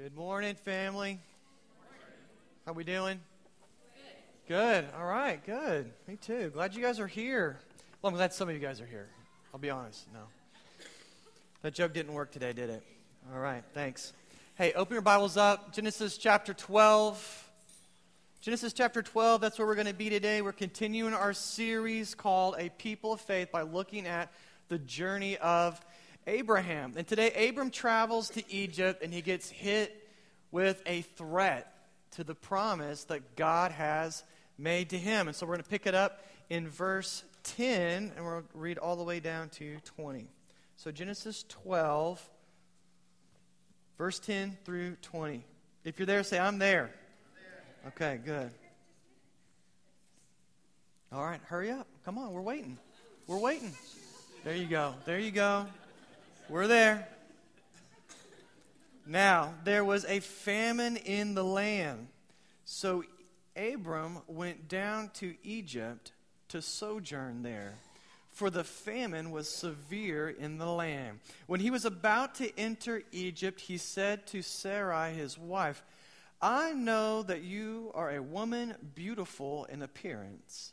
Good morning, family. How we doing? Good. All right. Good. Me too. Glad you guys are here. Well, I'm glad some of you guys are here. I'll be honest. No. That joke didn't work today, did it? All right. Thanks. Hey, open your Bibles up. Genesis chapter 12. Genesis chapter 12, that's where we're going to be today. We're continuing our series called A People of Faith by looking at the journey of Abraham. And today, Abram travels to Egypt and he gets hit with a threat to the promise that God has made to him. And so we're going to pick it up in verse 10 and we'll read all the way down to 20. So Genesis 12, verse 10 through 20. If you're there, say, I'm there. Okay, good. All right, hurry up. Come on, we're waiting. We're waiting. There you go. There you go. We're there. Now, there was a famine in the land. So Abram went down to Egypt to sojourn there, for the famine was severe in the land. When he was about to enter Egypt, he said to Sarai, his wife, I know that you are a woman beautiful in appearance.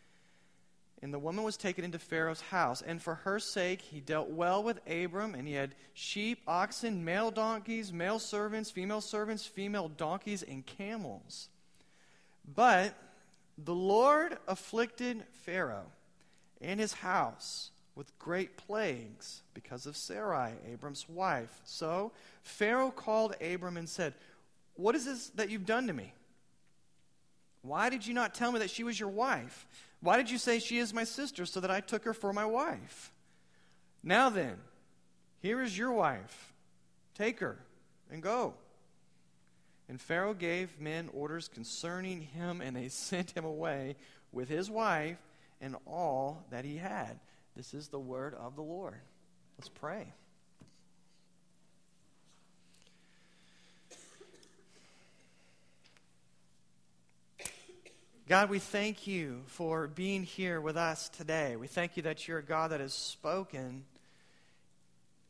And the woman was taken into Pharaoh's house. And for her sake, he dealt well with Abram, and he had sheep, oxen, male donkeys, male servants, female servants, female donkeys, and camels. But the Lord afflicted Pharaoh and his house with great plagues because of Sarai, Abram's wife. So Pharaoh called Abram and said, What is this that you've done to me? Why did you not tell me that she was your wife? Why did you say she is my sister so that I took her for my wife? Now then, here is your wife. Take her and go. And Pharaoh gave men orders concerning him, and they sent him away with his wife and all that he had. This is the word of the Lord. Let's pray. God, we thank you for being here with us today. We thank you that you're a God that has spoken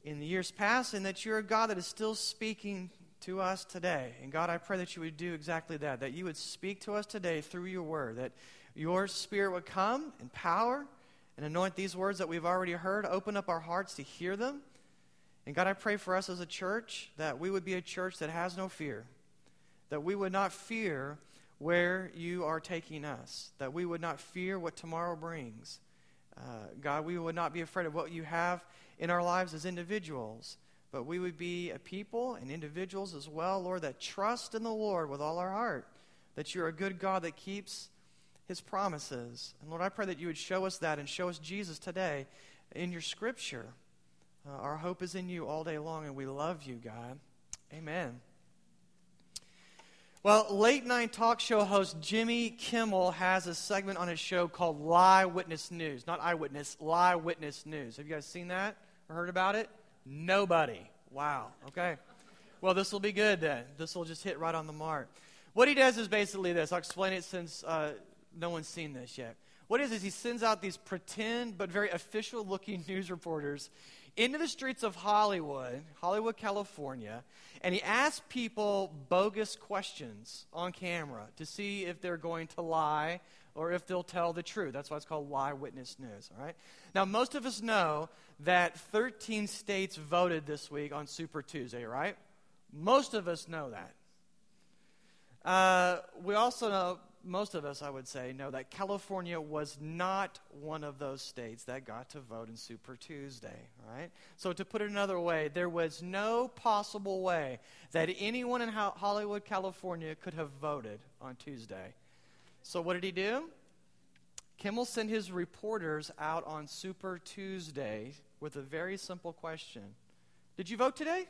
in the years past and that you're a God that is still speaking to us today. And God, I pray that you would do exactly that, that you would speak to us today through your word, that your spirit would come in power and anoint these words that we've already heard, open up our hearts to hear them. And God, I pray for us as a church that we would be a church that has no fear, that we would not fear where you are taking us, that we would not fear what tomorrow brings. Uh, God, we would not be afraid of what you have in our lives as individuals, but we would be a people and individuals as well, Lord, that trust in the Lord with all our heart, that you're a good God that keeps his promises. And Lord, I pray that you would show us that and show us Jesus today in your scripture. Uh, our hope is in you all day long, and we love you, God. Amen. Well, late night talk show host Jimmy Kimmel has a segment on his show called Lie Witness News. Not Eyewitness, Lie Witness News. Have you guys seen that or heard about it? Nobody. Wow. Okay. Well, this will be good then. This will just hit right on the mark. What he does is basically this. I'll explain it since uh, no one's seen this yet. What is is he sends out these pretend but very official looking news reporters into the streets of Hollywood, Hollywood, California, and he asks people bogus questions on camera to see if they're going to lie or if they'll tell the truth. That's why it's called lie witness news, all right? Now, most of us know that 13 states voted this week on Super Tuesday, right? Most of us know that. Uh, we also know most of us, I would say, know that California was not one of those states that got to vote in Super Tuesday, right? So, to put it another way, there was no possible way that anyone in Hollywood, California could have voted on Tuesday. So, what did he do? Kimmel sent his reporters out on Super Tuesday with a very simple question Did you vote today?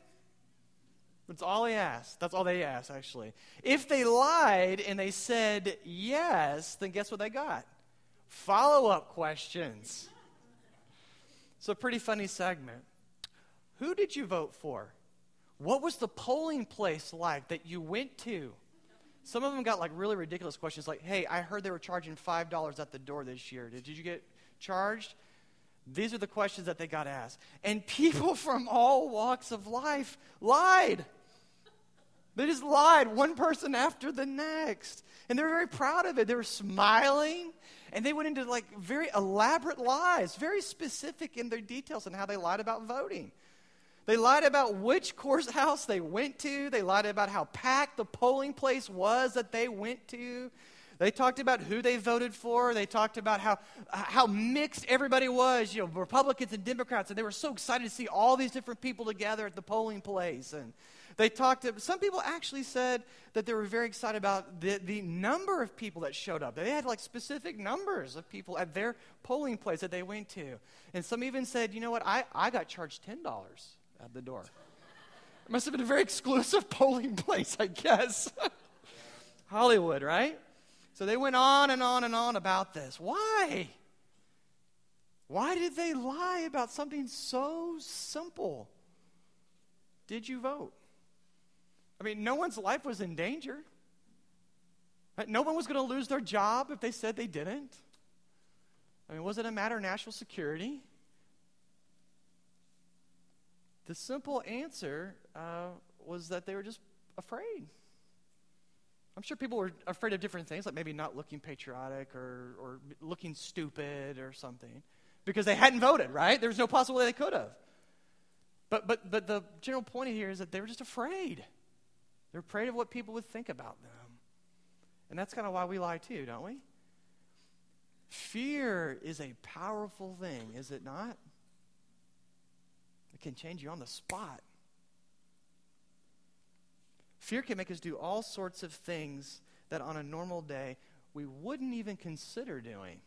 That's all he asked. That's all they asked, actually. If they lied and they said yes, then guess what they got? Follow up questions. It's a pretty funny segment. Who did you vote for? What was the polling place like that you went to? Some of them got like really ridiculous questions like, hey, I heard they were charging $5 at the door this year. Did you get charged? These are the questions that they got asked. And people from all walks of life lied. They just lied, one person after the next. And they were very proud of it. They were smiling. And they went into like very elaborate lies, very specific in their details on how they lied about voting. They lied about which courthouse they went to. They lied about how packed the polling place was that they went to. They talked about who they voted for. They talked about how, how mixed everybody was, you know, Republicans and Democrats. And they were so excited to see all these different people together at the polling place. And they talked to, some people actually said that they were very excited about the, the number of people that showed up. They had like specific numbers of people at their polling place that they went to. And some even said, you know what, I, I got charged $10 at the door. It must have been a very exclusive polling place, I guess. Hollywood, right? So they went on and on and on about this. Why? Why did they lie about something so simple? Did you vote? I mean, no one's life was in danger. No one was going to lose their job if they said they didn't. I mean, was it a matter of national security? The simple answer uh, was that they were just afraid. I'm sure people were afraid of different things, like maybe not looking patriotic or, or looking stupid or something, because they hadn't voted, right? There was no possible way they could have. But, but, but the general point here is that they were just afraid. They're afraid of what people would think about them. And that's kind of why we lie too, don't we? Fear is a powerful thing, is it not? It can change you on the spot. Fear can make us do all sorts of things that on a normal day we wouldn't even consider doing.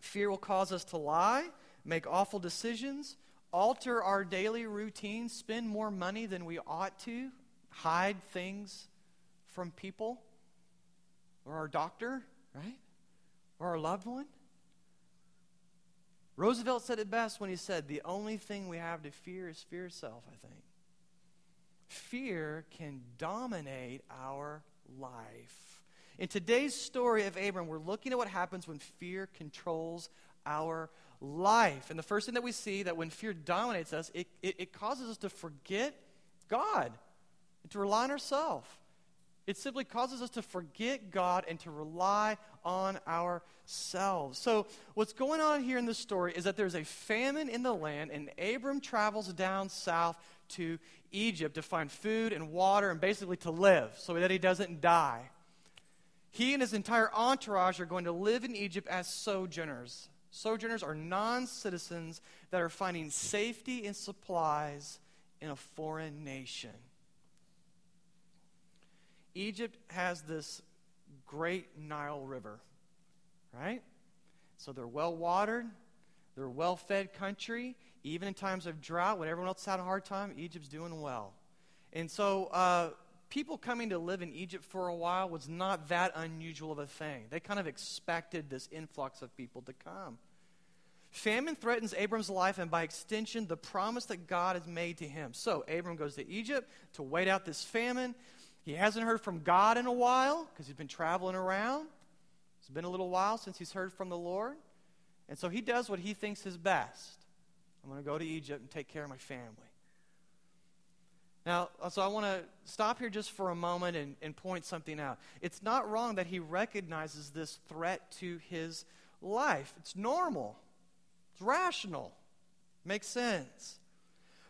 Fear will cause us to lie, make awful decisions, alter our daily routine, spend more money than we ought to, hide things from people or our doctor, right? Or our loved one. Roosevelt said it best when he said, The only thing we have to fear is fear itself, I think. Fear can dominate our life. In today's story of Abram, we're looking at what happens when fear controls our life. And the first thing that we see that when fear dominates us, it, it, it causes us to forget God and to rely on ourselves. It simply causes us to forget God and to rely on ourselves. So, what's going on here in this story is that there's a famine in the land, and Abram travels down south to Egypt to find food and water and basically to live so that he doesn't die. He and his entire entourage are going to live in Egypt as sojourners. Sojourners are non citizens that are finding safety and supplies in a foreign nation. Egypt has this great Nile River, right? So they're well watered, they're a well fed country. Even in times of drought, when everyone else had a hard time, Egypt's doing well. And so uh, people coming to live in Egypt for a while was not that unusual of a thing. They kind of expected this influx of people to come. Famine threatens Abram's life and by extension, the promise that God has made to him. So Abram goes to Egypt to wait out this famine. He hasn't heard from God in a while because he's been traveling around. It's been a little while since he's heard from the Lord. And so he does what he thinks is best. I'm going to go to Egypt and take care of my family. Now, so I want to stop here just for a moment and, and point something out. It's not wrong that he recognizes this threat to his life. It's normal, it's rational, makes sense.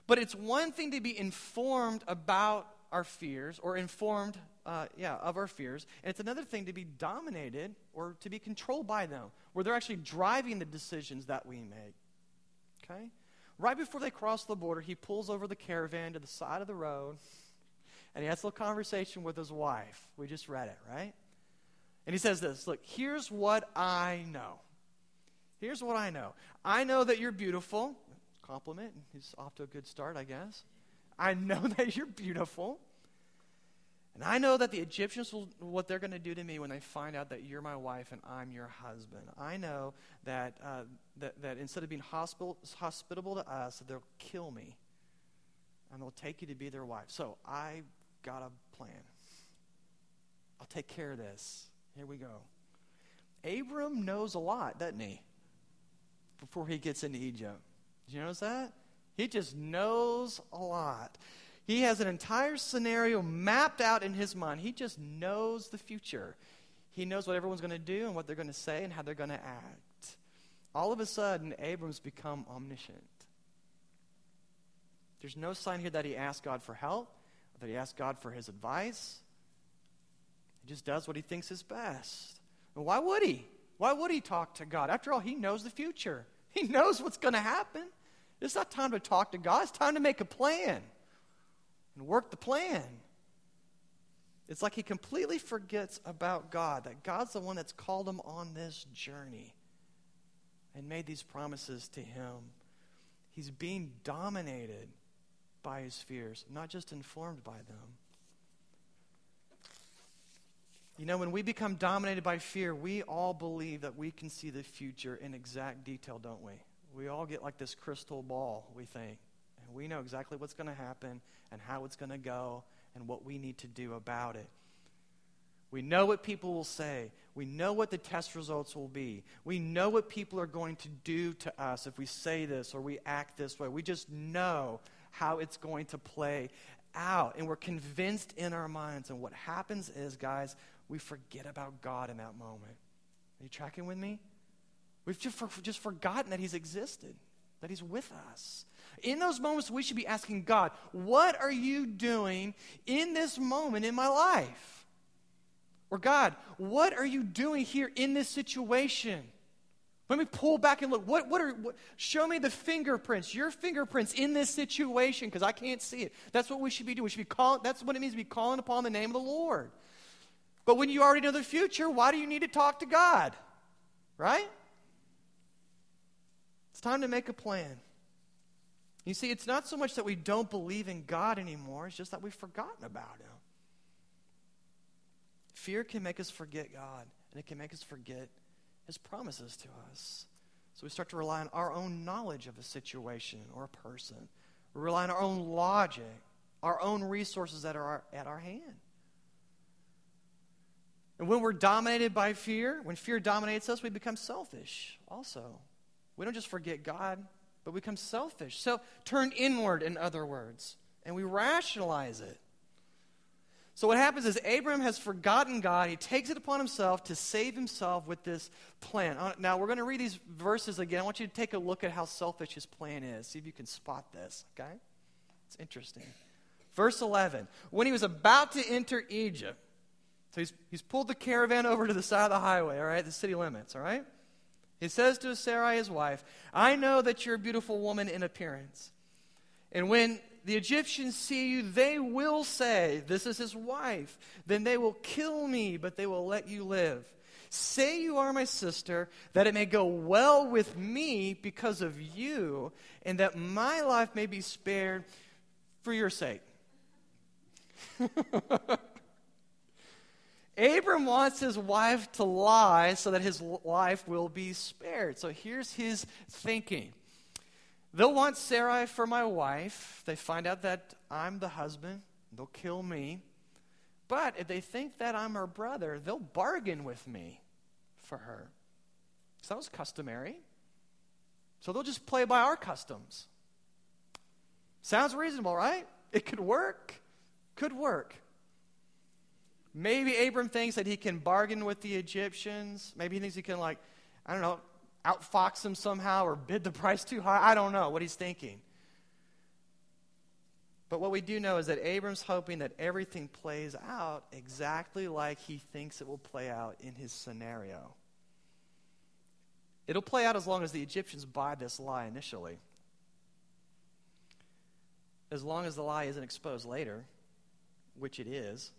But it's one thing to be informed about our fears or informed, uh, yeah, of our fears. And it's another thing to be dominated or to be controlled by them, where they're actually driving the decisions that we make. Okay? Right before they cross the border, he pulls over the caravan to the side of the road and he has a little conversation with his wife. We just read it, right? And he says this Look, here's what I know. Here's what I know. I know that you're beautiful. Compliment. He's off to a good start, I guess. I know that you're beautiful. And I know that the Egyptians will, what they're going to do to me when they find out that you're my wife and I'm your husband. I know that, uh, that, that instead of being hospitable, hospitable to us, they'll kill me and they'll take you to be their wife. So I got a plan. I'll take care of this. Here we go. Abram knows a lot, doesn't he? Before he gets into Egypt. Did you notice that? He just knows a lot. He has an entire scenario mapped out in his mind. He just knows the future. He knows what everyone's going to do and what they're going to say and how they're going to act. All of a sudden, Abram's become omniscient. There's no sign here that he asked God for help, that he asked God for his advice. He just does what he thinks is best. And why would he? Why would he talk to God? After all, he knows the future. He knows what's going to happen. It's not time to talk to God, it's time to make a plan and work the plan. It's like he completely forgets about God, that God's the one that's called him on this journey and made these promises to him. He's being dominated by his fears, not just informed by them. You know, when we become dominated by fear, we all believe that we can see the future in exact detail, don't we? We all get like this crystal ball, we think. We know exactly what's going to happen and how it's going to go and what we need to do about it. We know what people will say. We know what the test results will be. We know what people are going to do to us if we say this or we act this way. We just know how it's going to play out. And we're convinced in our minds. And what happens is, guys, we forget about God in that moment. Are you tracking with me? We've just, for, just forgotten that He's existed, that He's with us. In those moments, we should be asking God, What are you doing in this moment in my life? Or, God, what are you doing here in this situation? Let me pull back and look. What, what are, what, show me the fingerprints, your fingerprints in this situation, because I can't see it. That's what we should be doing. We should be calling, that's what it means to be calling upon the name of the Lord. But when you already know the future, why do you need to talk to God? Right? It's time to make a plan. You see, it's not so much that we don't believe in God anymore, it's just that we've forgotten about Him. Fear can make us forget God, and it can make us forget His promises to us. So we start to rely on our own knowledge of a situation or a person. We rely on our own logic, our own resources that are at our hand. And when we're dominated by fear, when fear dominates us, we become selfish also. We don't just forget God, but we become selfish. So turn inward, in other words, and we rationalize it. So what happens is Abram has forgotten God. He takes it upon himself to save himself with this plan. Uh, now we're going to read these verses again. I want you to take a look at how selfish his plan is. See if you can spot this, okay? It's interesting. Verse 11. When he was about to enter Egypt, so he's, he's pulled the caravan over to the side of the highway, all right, the city limits, all right? He says to Sarai, his wife, I know that you're a beautiful woman in appearance. And when the Egyptians see you, they will say, This is his wife. Then they will kill me, but they will let you live. Say you are my sister, that it may go well with me because of you, and that my life may be spared for your sake. Abram wants his wife to lie so that his life will be spared. So here's his thinking. They'll want Sarai for my wife. They find out that I'm the husband. They'll kill me. But if they think that I'm her brother, they'll bargain with me for her. So that was customary. So they'll just play by our customs. Sounds reasonable, right? It could work. Could work. Maybe Abram thinks that he can bargain with the Egyptians. Maybe he thinks he can, like, I don't know, outfox them somehow or bid the price too high. I don't know what he's thinking. But what we do know is that Abram's hoping that everything plays out exactly like he thinks it will play out in his scenario. It'll play out as long as the Egyptians buy this lie initially. As long as the lie isn't exposed later, which it is.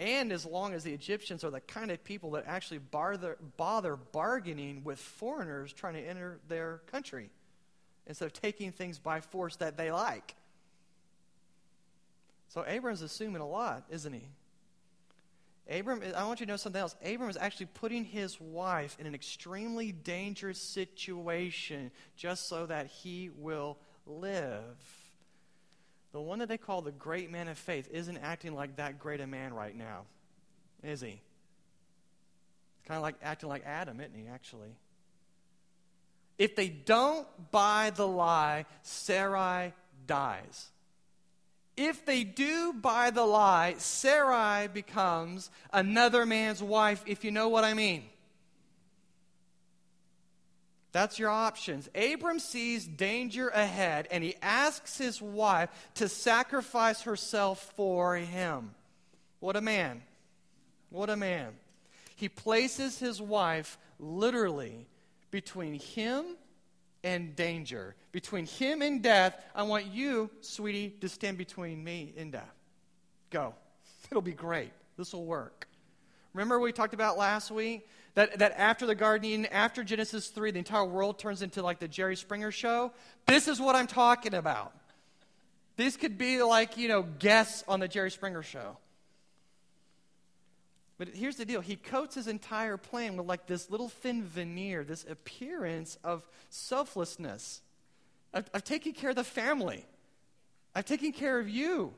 And as long as the Egyptians are the kind of people that actually bother, bother bargaining with foreigners trying to enter their country instead of taking things by force that they like. So Abram's assuming a lot, isn't he? Abram, I want you to know something else. Abram is actually putting his wife in an extremely dangerous situation just so that he will live. The one that they call the great man of faith isn't acting like that great a man right now, is he? It's Kind of like acting like Adam, isn't he, actually? If they don't buy the lie, Sarai dies. If they do buy the lie, Sarai becomes another man's wife, if you know what I mean. That's your options. Abram sees danger ahead and he asks his wife to sacrifice herself for him. What a man. What a man. He places his wife literally between him and danger. Between him and death, I want you, sweetie, to stand between me and death. Go. It'll be great. This will work. Remember we talked about last week? That, that after the Garden Eden, after Genesis 3, the entire world turns into like the Jerry Springer show. This is what I'm talking about. This could be like, you know, guests on the Jerry Springer show. But here's the deal he coats his entire plan with like this little thin veneer, this appearance of selflessness. I've, I've taken care of the family, I've taken care of you.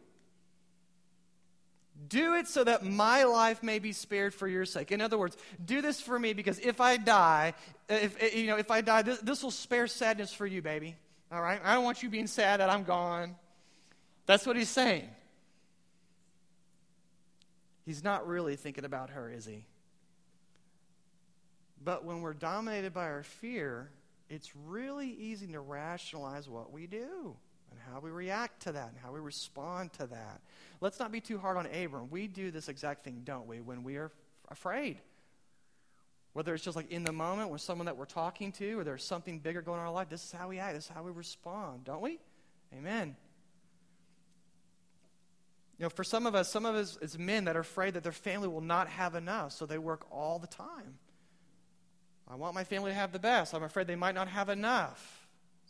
Do it so that my life may be spared for your sake. In other words, do this for me because if I die, if eh, you know, if I die, this, this will spare sadness for you, baby. All right? I don't want you being sad that I'm gone. That's what he's saying. He's not really thinking about her, is he? But when we're dominated by our fear, it's really easy to rationalize what we do and how we react to that and how we respond to that. Let's not be too hard on Abram. We do this exact thing, don't we, when we are afraid? Whether it's just like in the moment with someone that we're talking to or there's something bigger going on in our life, this is how we act, this is how we respond, don't we? Amen. You know, for some of us, some of us as men that are afraid that their family will not have enough, so they work all the time. I want my family to have the best. I'm afraid they might not have enough.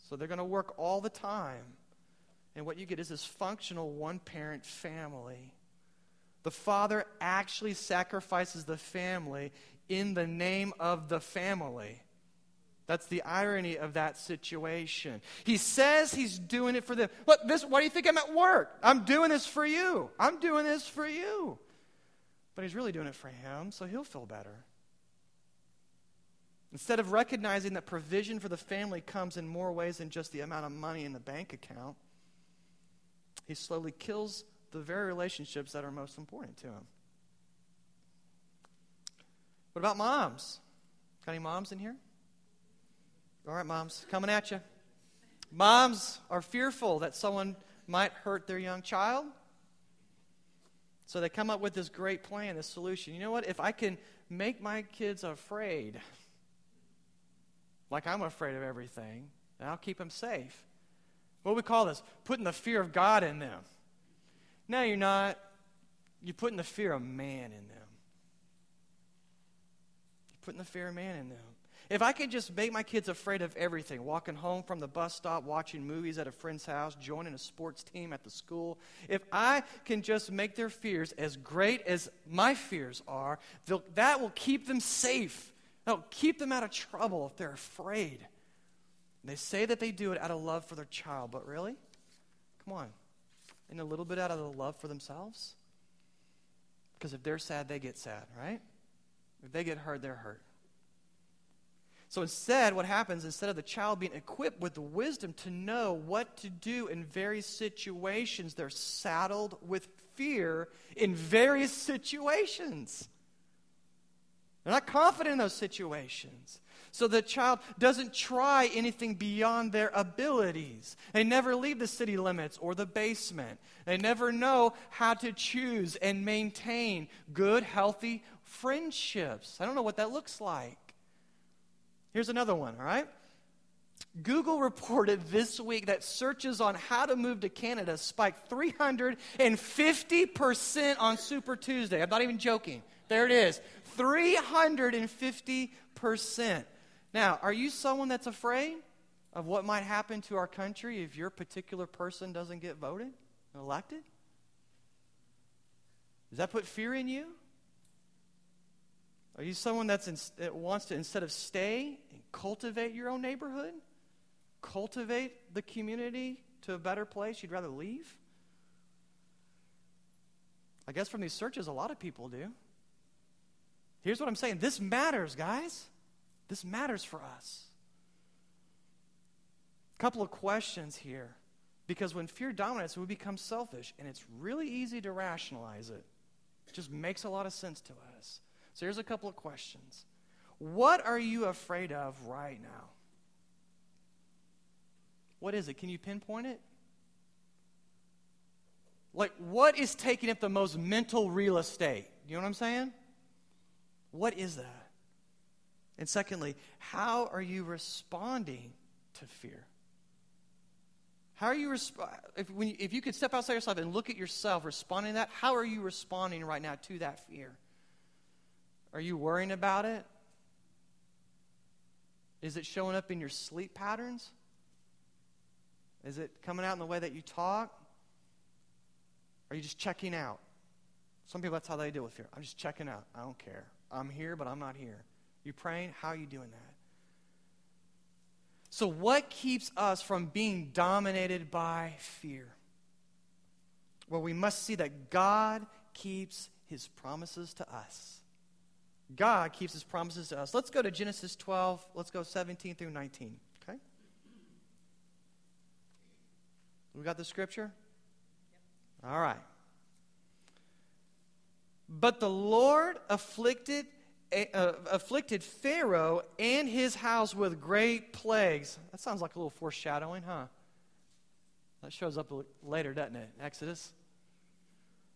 So they're going to work all the time. And what you get is this functional one parent family. The father actually sacrifices the family in the name of the family. That's the irony of that situation. He says he's doing it for them. Look, this, why do you think I'm at work? I'm doing this for you. I'm doing this for you. But he's really doing it for him, so he'll feel better. Instead of recognizing that provision for the family comes in more ways than just the amount of money in the bank account, he slowly kills the very relationships that are most important to him. What about moms? Got any moms in here? All right, moms, coming at you. Moms are fearful that someone might hurt their young child. So they come up with this great plan, this solution. You know what? If I can make my kids afraid, like I'm afraid of everything, I'll keep them safe. What we call this? Putting the fear of God in them. No, you're not. You're putting the fear of man in them. You're putting the fear of man in them. If I could just make my kids afraid of everything, walking home from the bus stop, watching movies at a friend's house, joining a sports team at the school, if I can just make their fears as great as my fears are, that will keep them safe. That'll keep them out of trouble if they're afraid. They say that they do it out of love for their child, but really? Come on. And a little bit out of the love for themselves? Because if they're sad, they get sad, right? If they get hurt, they're hurt. So instead, what happens, instead of the child being equipped with the wisdom to know what to do in various situations, they're saddled with fear in various situations. They're not confident in those situations. So the child doesn't try anything beyond their abilities. They never leave the city limits or the basement. They never know how to choose and maintain good, healthy friendships. I don't know what that looks like. Here's another one, all right? Google reported this week that searches on how to move to Canada spiked 350% on Super Tuesday. I'm not even joking. There it is 350%. Now, are you someone that's afraid of what might happen to our country if your particular person doesn't get voted, and elected? Does that put fear in you? Are you someone that's in, that wants to, instead of stay and cultivate your own neighborhood, cultivate the community to a better place, you'd rather leave? I guess from these searches, a lot of people do. Here's what I'm saying this matters, guys. This matters for us. A couple of questions here. Because when fear dominates, we become selfish, and it's really easy to rationalize it. It just makes a lot of sense to us. So here's a couple of questions. What are you afraid of right now? What is it? Can you pinpoint it? Like, what is taking up the most mental real estate? You know what I'm saying? What is that? And secondly, how are you responding to fear? How are you resp- if, when you, if you could step outside yourself and look at yourself responding to that, how are you responding right now to that fear? Are you worrying about it? Is it showing up in your sleep patterns? Is it coming out in the way that you talk? Are you just checking out? Some people, that's how they deal with fear. I'm just checking out. I don't care. I'm here, but I'm not here. You praying? How are you doing that? So, what keeps us from being dominated by fear? Well, we must see that God keeps his promises to us. God keeps his promises to us. Let's go to Genesis 12. Let's go 17 through 19. Okay? We got the scripture? All right. But the Lord afflicted afflicted Pharaoh and his house with great plagues. That sounds like a little foreshadowing, huh? That shows up later, doesn't it? Exodus.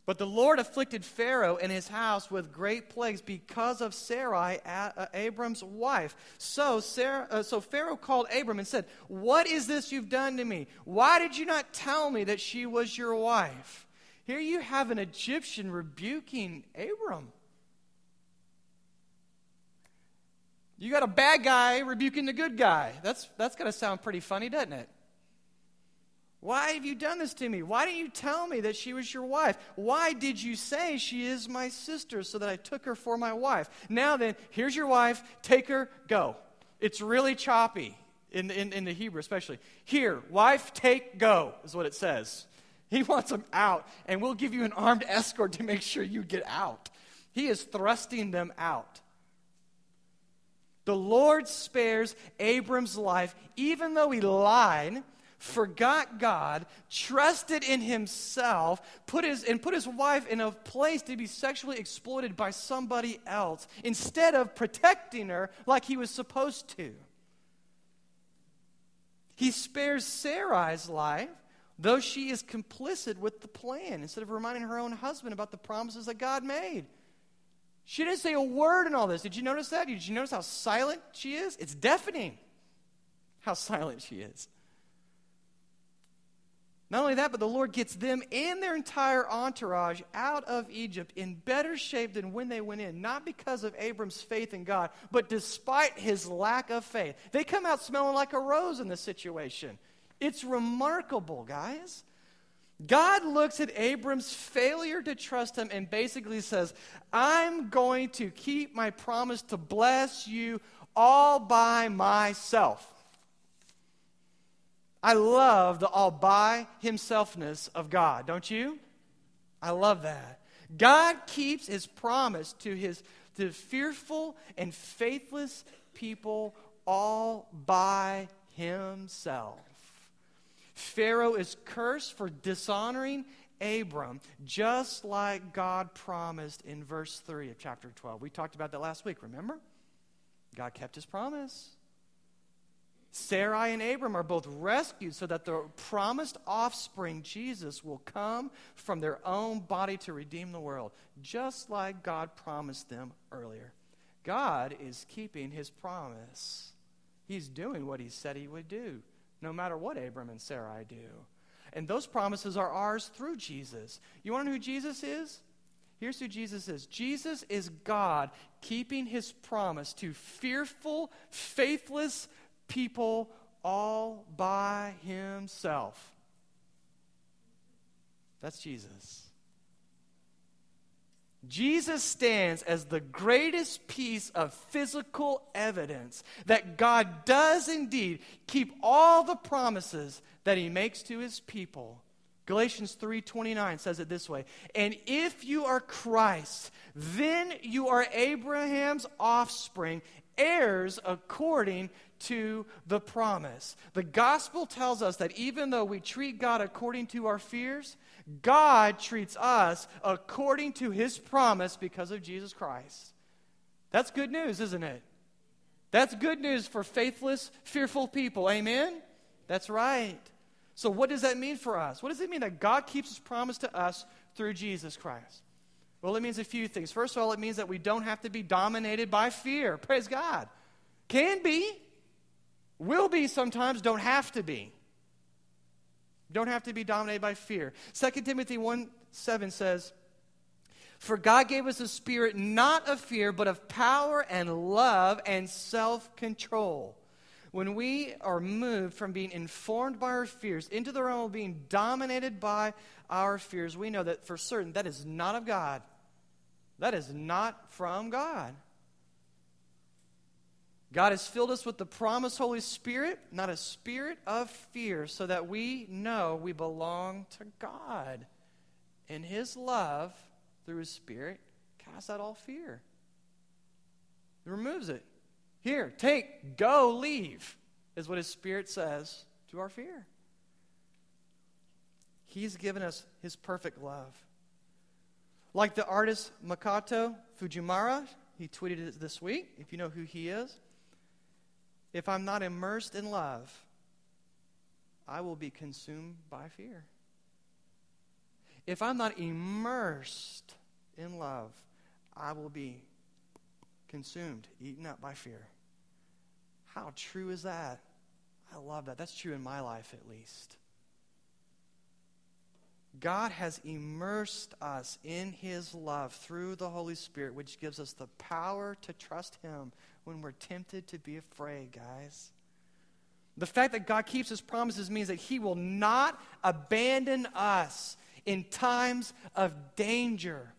But the Lord afflicted Pharaoh and his house with great plagues because of Sarai, uh, Abram's wife. So, Sarah, uh, so Pharaoh called Abram and said, What is this you've done to me? Why did you not tell me that she was your wife? Here you have an Egyptian rebuking Abram. You got a bad guy rebuking the good guy. That's, that's going to sound pretty funny, doesn't it? Why have you done this to me? Why didn't you tell me that she was your wife? Why did you say she is my sister so that I took her for my wife? Now then, here's your wife. Take her, go. It's really choppy in, in, in the Hebrew, especially. Here, wife, take, go, is what it says. He wants them out, and we'll give you an armed escort to make sure you get out. He is thrusting them out. The Lord spares Abram's life, even though he lied, forgot God, trusted in himself, put his, and put his wife in a place to be sexually exploited by somebody else, instead of protecting her like he was supposed to. He spares Sarai's life though she is complicit with the plan, instead of reminding her own husband about the promises that God made. She didn't say a word in all this. Did you notice that? Did you notice how silent she is? It's deafening how silent she is. Not only that, but the Lord gets them and their entire entourage out of Egypt in better shape than when they went in, not because of Abram's faith in God, but despite his lack of faith. They come out smelling like a rose in this situation. It's remarkable, guys. God looks at Abram's failure to trust him and basically says, I'm going to keep my promise to bless you all by myself. I love the all by himselfness of God, don't you? I love that. God keeps his promise to his to fearful and faithless people all by himself. Pharaoh is cursed for dishonoring Abram, just like God promised in verse 3 of chapter 12. We talked about that last week, remember? God kept his promise. Sarai and Abram are both rescued so that the promised offspring, Jesus, will come from their own body to redeem the world, just like God promised them earlier. God is keeping his promise. He's doing what he said he would do no matter what Abram and Sarai do. And those promises are ours through Jesus. You want to know who Jesus is? Here's who Jesus is Jesus is God keeping his promise to fearful, faithless people all by himself. That's Jesus. Jesus stands as the greatest piece of physical evidence that God does indeed keep all the promises that he makes to his people. Galatians 3:29 says it this way, "And if you are Christ, then you are Abraham's offspring, heirs according to the promise." The gospel tells us that even though we treat God according to our fears, God treats us according to his promise because of Jesus Christ. That's good news, isn't it? That's good news for faithless, fearful people. Amen? That's right. So, what does that mean for us? What does it mean that God keeps his promise to us through Jesus Christ? Well, it means a few things. First of all, it means that we don't have to be dominated by fear. Praise God. Can be, will be sometimes, don't have to be. Don't have to be dominated by fear. 2 Timothy 1 7 says, For God gave us a spirit not of fear, but of power and love and self control. When we are moved from being informed by our fears into the realm of being dominated by our fears, we know that for certain that is not of God. That is not from God. God has filled us with the promised Holy Spirit, not a spirit of fear, so that we know we belong to God. And His love, through His Spirit, casts out all fear. It removes it. Here, take, go, leave, is what His Spirit says to our fear. He's given us His perfect love. Like the artist Makoto Fujimura, he tweeted it this week, if you know who he is if I'm not immersed in love, I will be consumed by fear. If I'm not immersed in love, I will be consumed, eaten up by fear. How true is that? I love that. That's true in my life, at least. God has immersed us in His love through the Holy Spirit, which gives us the power to trust Him when we're tempted to be afraid, guys. The fact that God keeps his promises means that he will not abandon us in times of danger.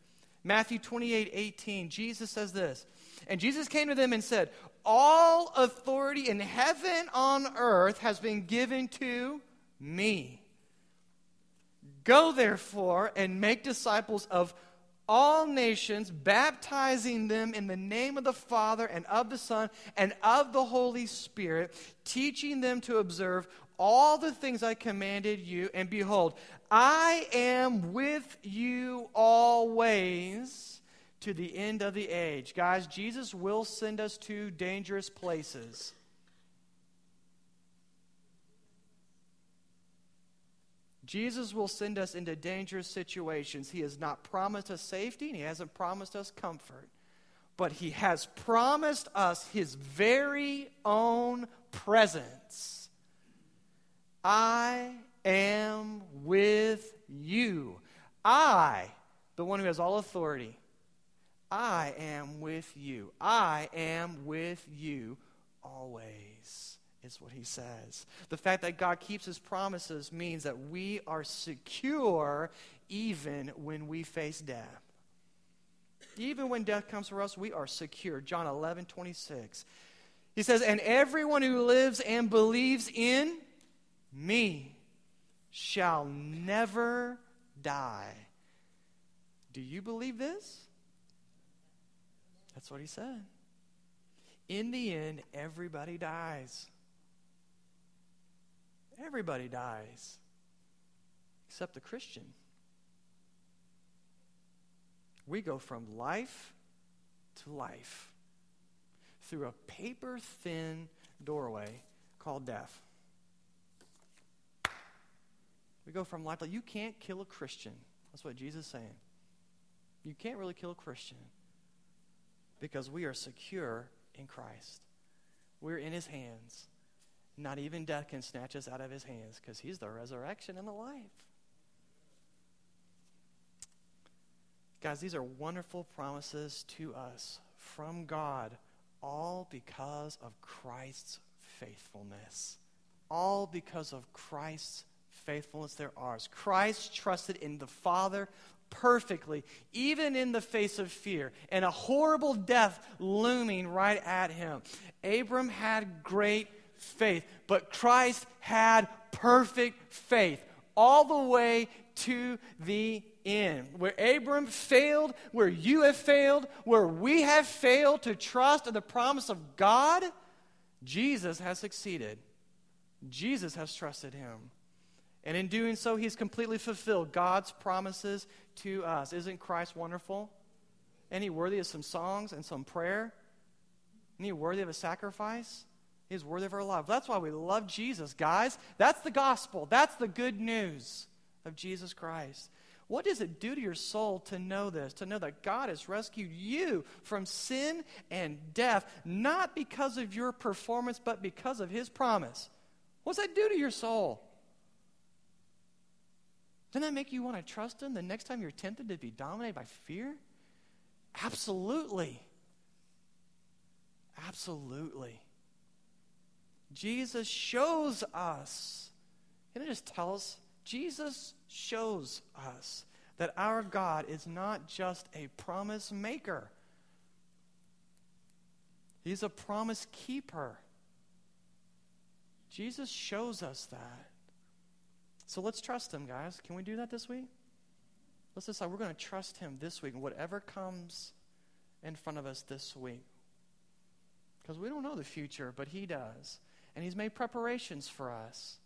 Matthew 28 18, Jesus says this. And Jesus came to them and said, All authority in heaven on earth has been given to me. Go therefore and make disciples of all nations, baptizing them in the name of the Father and of the Son and of the Holy Spirit, teaching them to observe all the things I commanded you. And behold, I am with you always to the end of the age. Guys, Jesus will send us to dangerous places. Jesus will send us into dangerous situations. He has not promised us safety and He hasn't promised us comfort. But He has promised us His very own presence. I am with you. I, the one who has all authority, I am with you. I am with you always is what he says. The fact that God keeps his promises means that we are secure even when we face death. Even when death comes for us, we are secure. John 11, 26. He says, And everyone who lives and believes in me shall never die. Do you believe this? That's what he said. In the end, everybody dies. Everybody dies except the Christian. We go from life to life through a paper thin doorway called death. We go from life to you can't kill a Christian. That's what Jesus is saying. You can't really kill a Christian because we are secure in Christ. We're in his hands. Not even death can snatch us out of his hands because he's the resurrection and the life. Guys, these are wonderful promises to us from God, all because of Christ's faithfulness. All because of Christ's faithfulness, they're ours. Christ trusted in the Father perfectly, even in the face of fear and a horrible death looming right at him. Abram had great faith, but Christ had perfect faith all the way to the end. Where Abram failed, where you have failed, where we have failed to trust in the promise of God, Jesus has succeeded. Jesus has trusted him. And in doing so, he's completely fulfilled God's promises to us. Isn't Christ wonderful? Isn't worthy of some songs and some prayer? Isn't worthy of a sacrifice? He's worthy of our love. That's why we love Jesus, guys. That's the gospel. That's the good news of Jesus Christ. What does it do to your soul to know this? To know that God has rescued you from sin and death, not because of your performance, but because of his promise. What's that do to your soul? Doesn't that make you want to trust him the next time you're tempted to be dominated by fear? Absolutely. Absolutely. Jesus shows us. And it just tells? Jesus shows us that our God is not just a promise maker, He's a promise keeper. Jesus shows us that. So let's trust Him, guys. Can we do that this week? Let's decide we're going to trust Him this week, whatever comes in front of us this week. Because we don't know the future, but He does. And He's made preparations for us.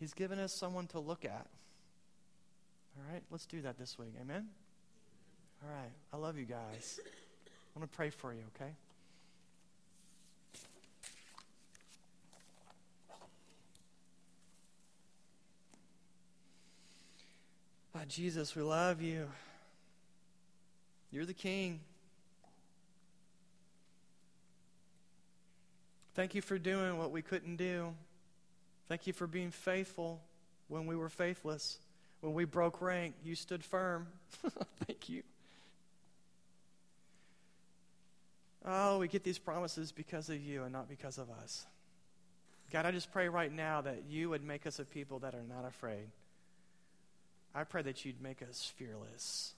He's given us someone to look at. All right, let's do that this week. Amen? All right, I love you guys. I want to pray for you, okay? Oh, Jesus, we love you. You're the King. Thank you for doing what we couldn't do. Thank you for being faithful when we were faithless. When we broke rank, you stood firm. Thank you. Oh, we get these promises because of you and not because of us. God, I just pray right now that you would make us a people that are not afraid. I pray that you'd make us fearless,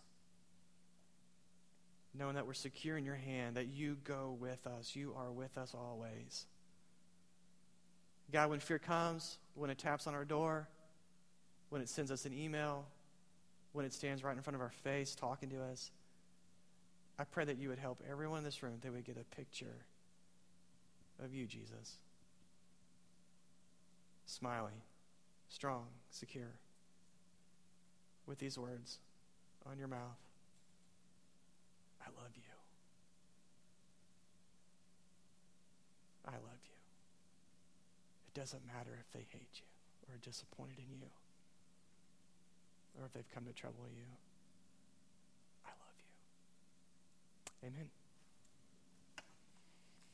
knowing that we're secure in your hand, that you go with us. You are with us always. God, when fear comes, when it taps on our door, when it sends us an email, when it stands right in front of our face talking to us, I pray that you would help everyone in this room that we get a picture of you, Jesus. Smiling, strong, secure, with these words on your mouth I love you. I love you It doesn't matter if they hate you or are disappointed in you or if they've come to trouble you. I love you. Amen.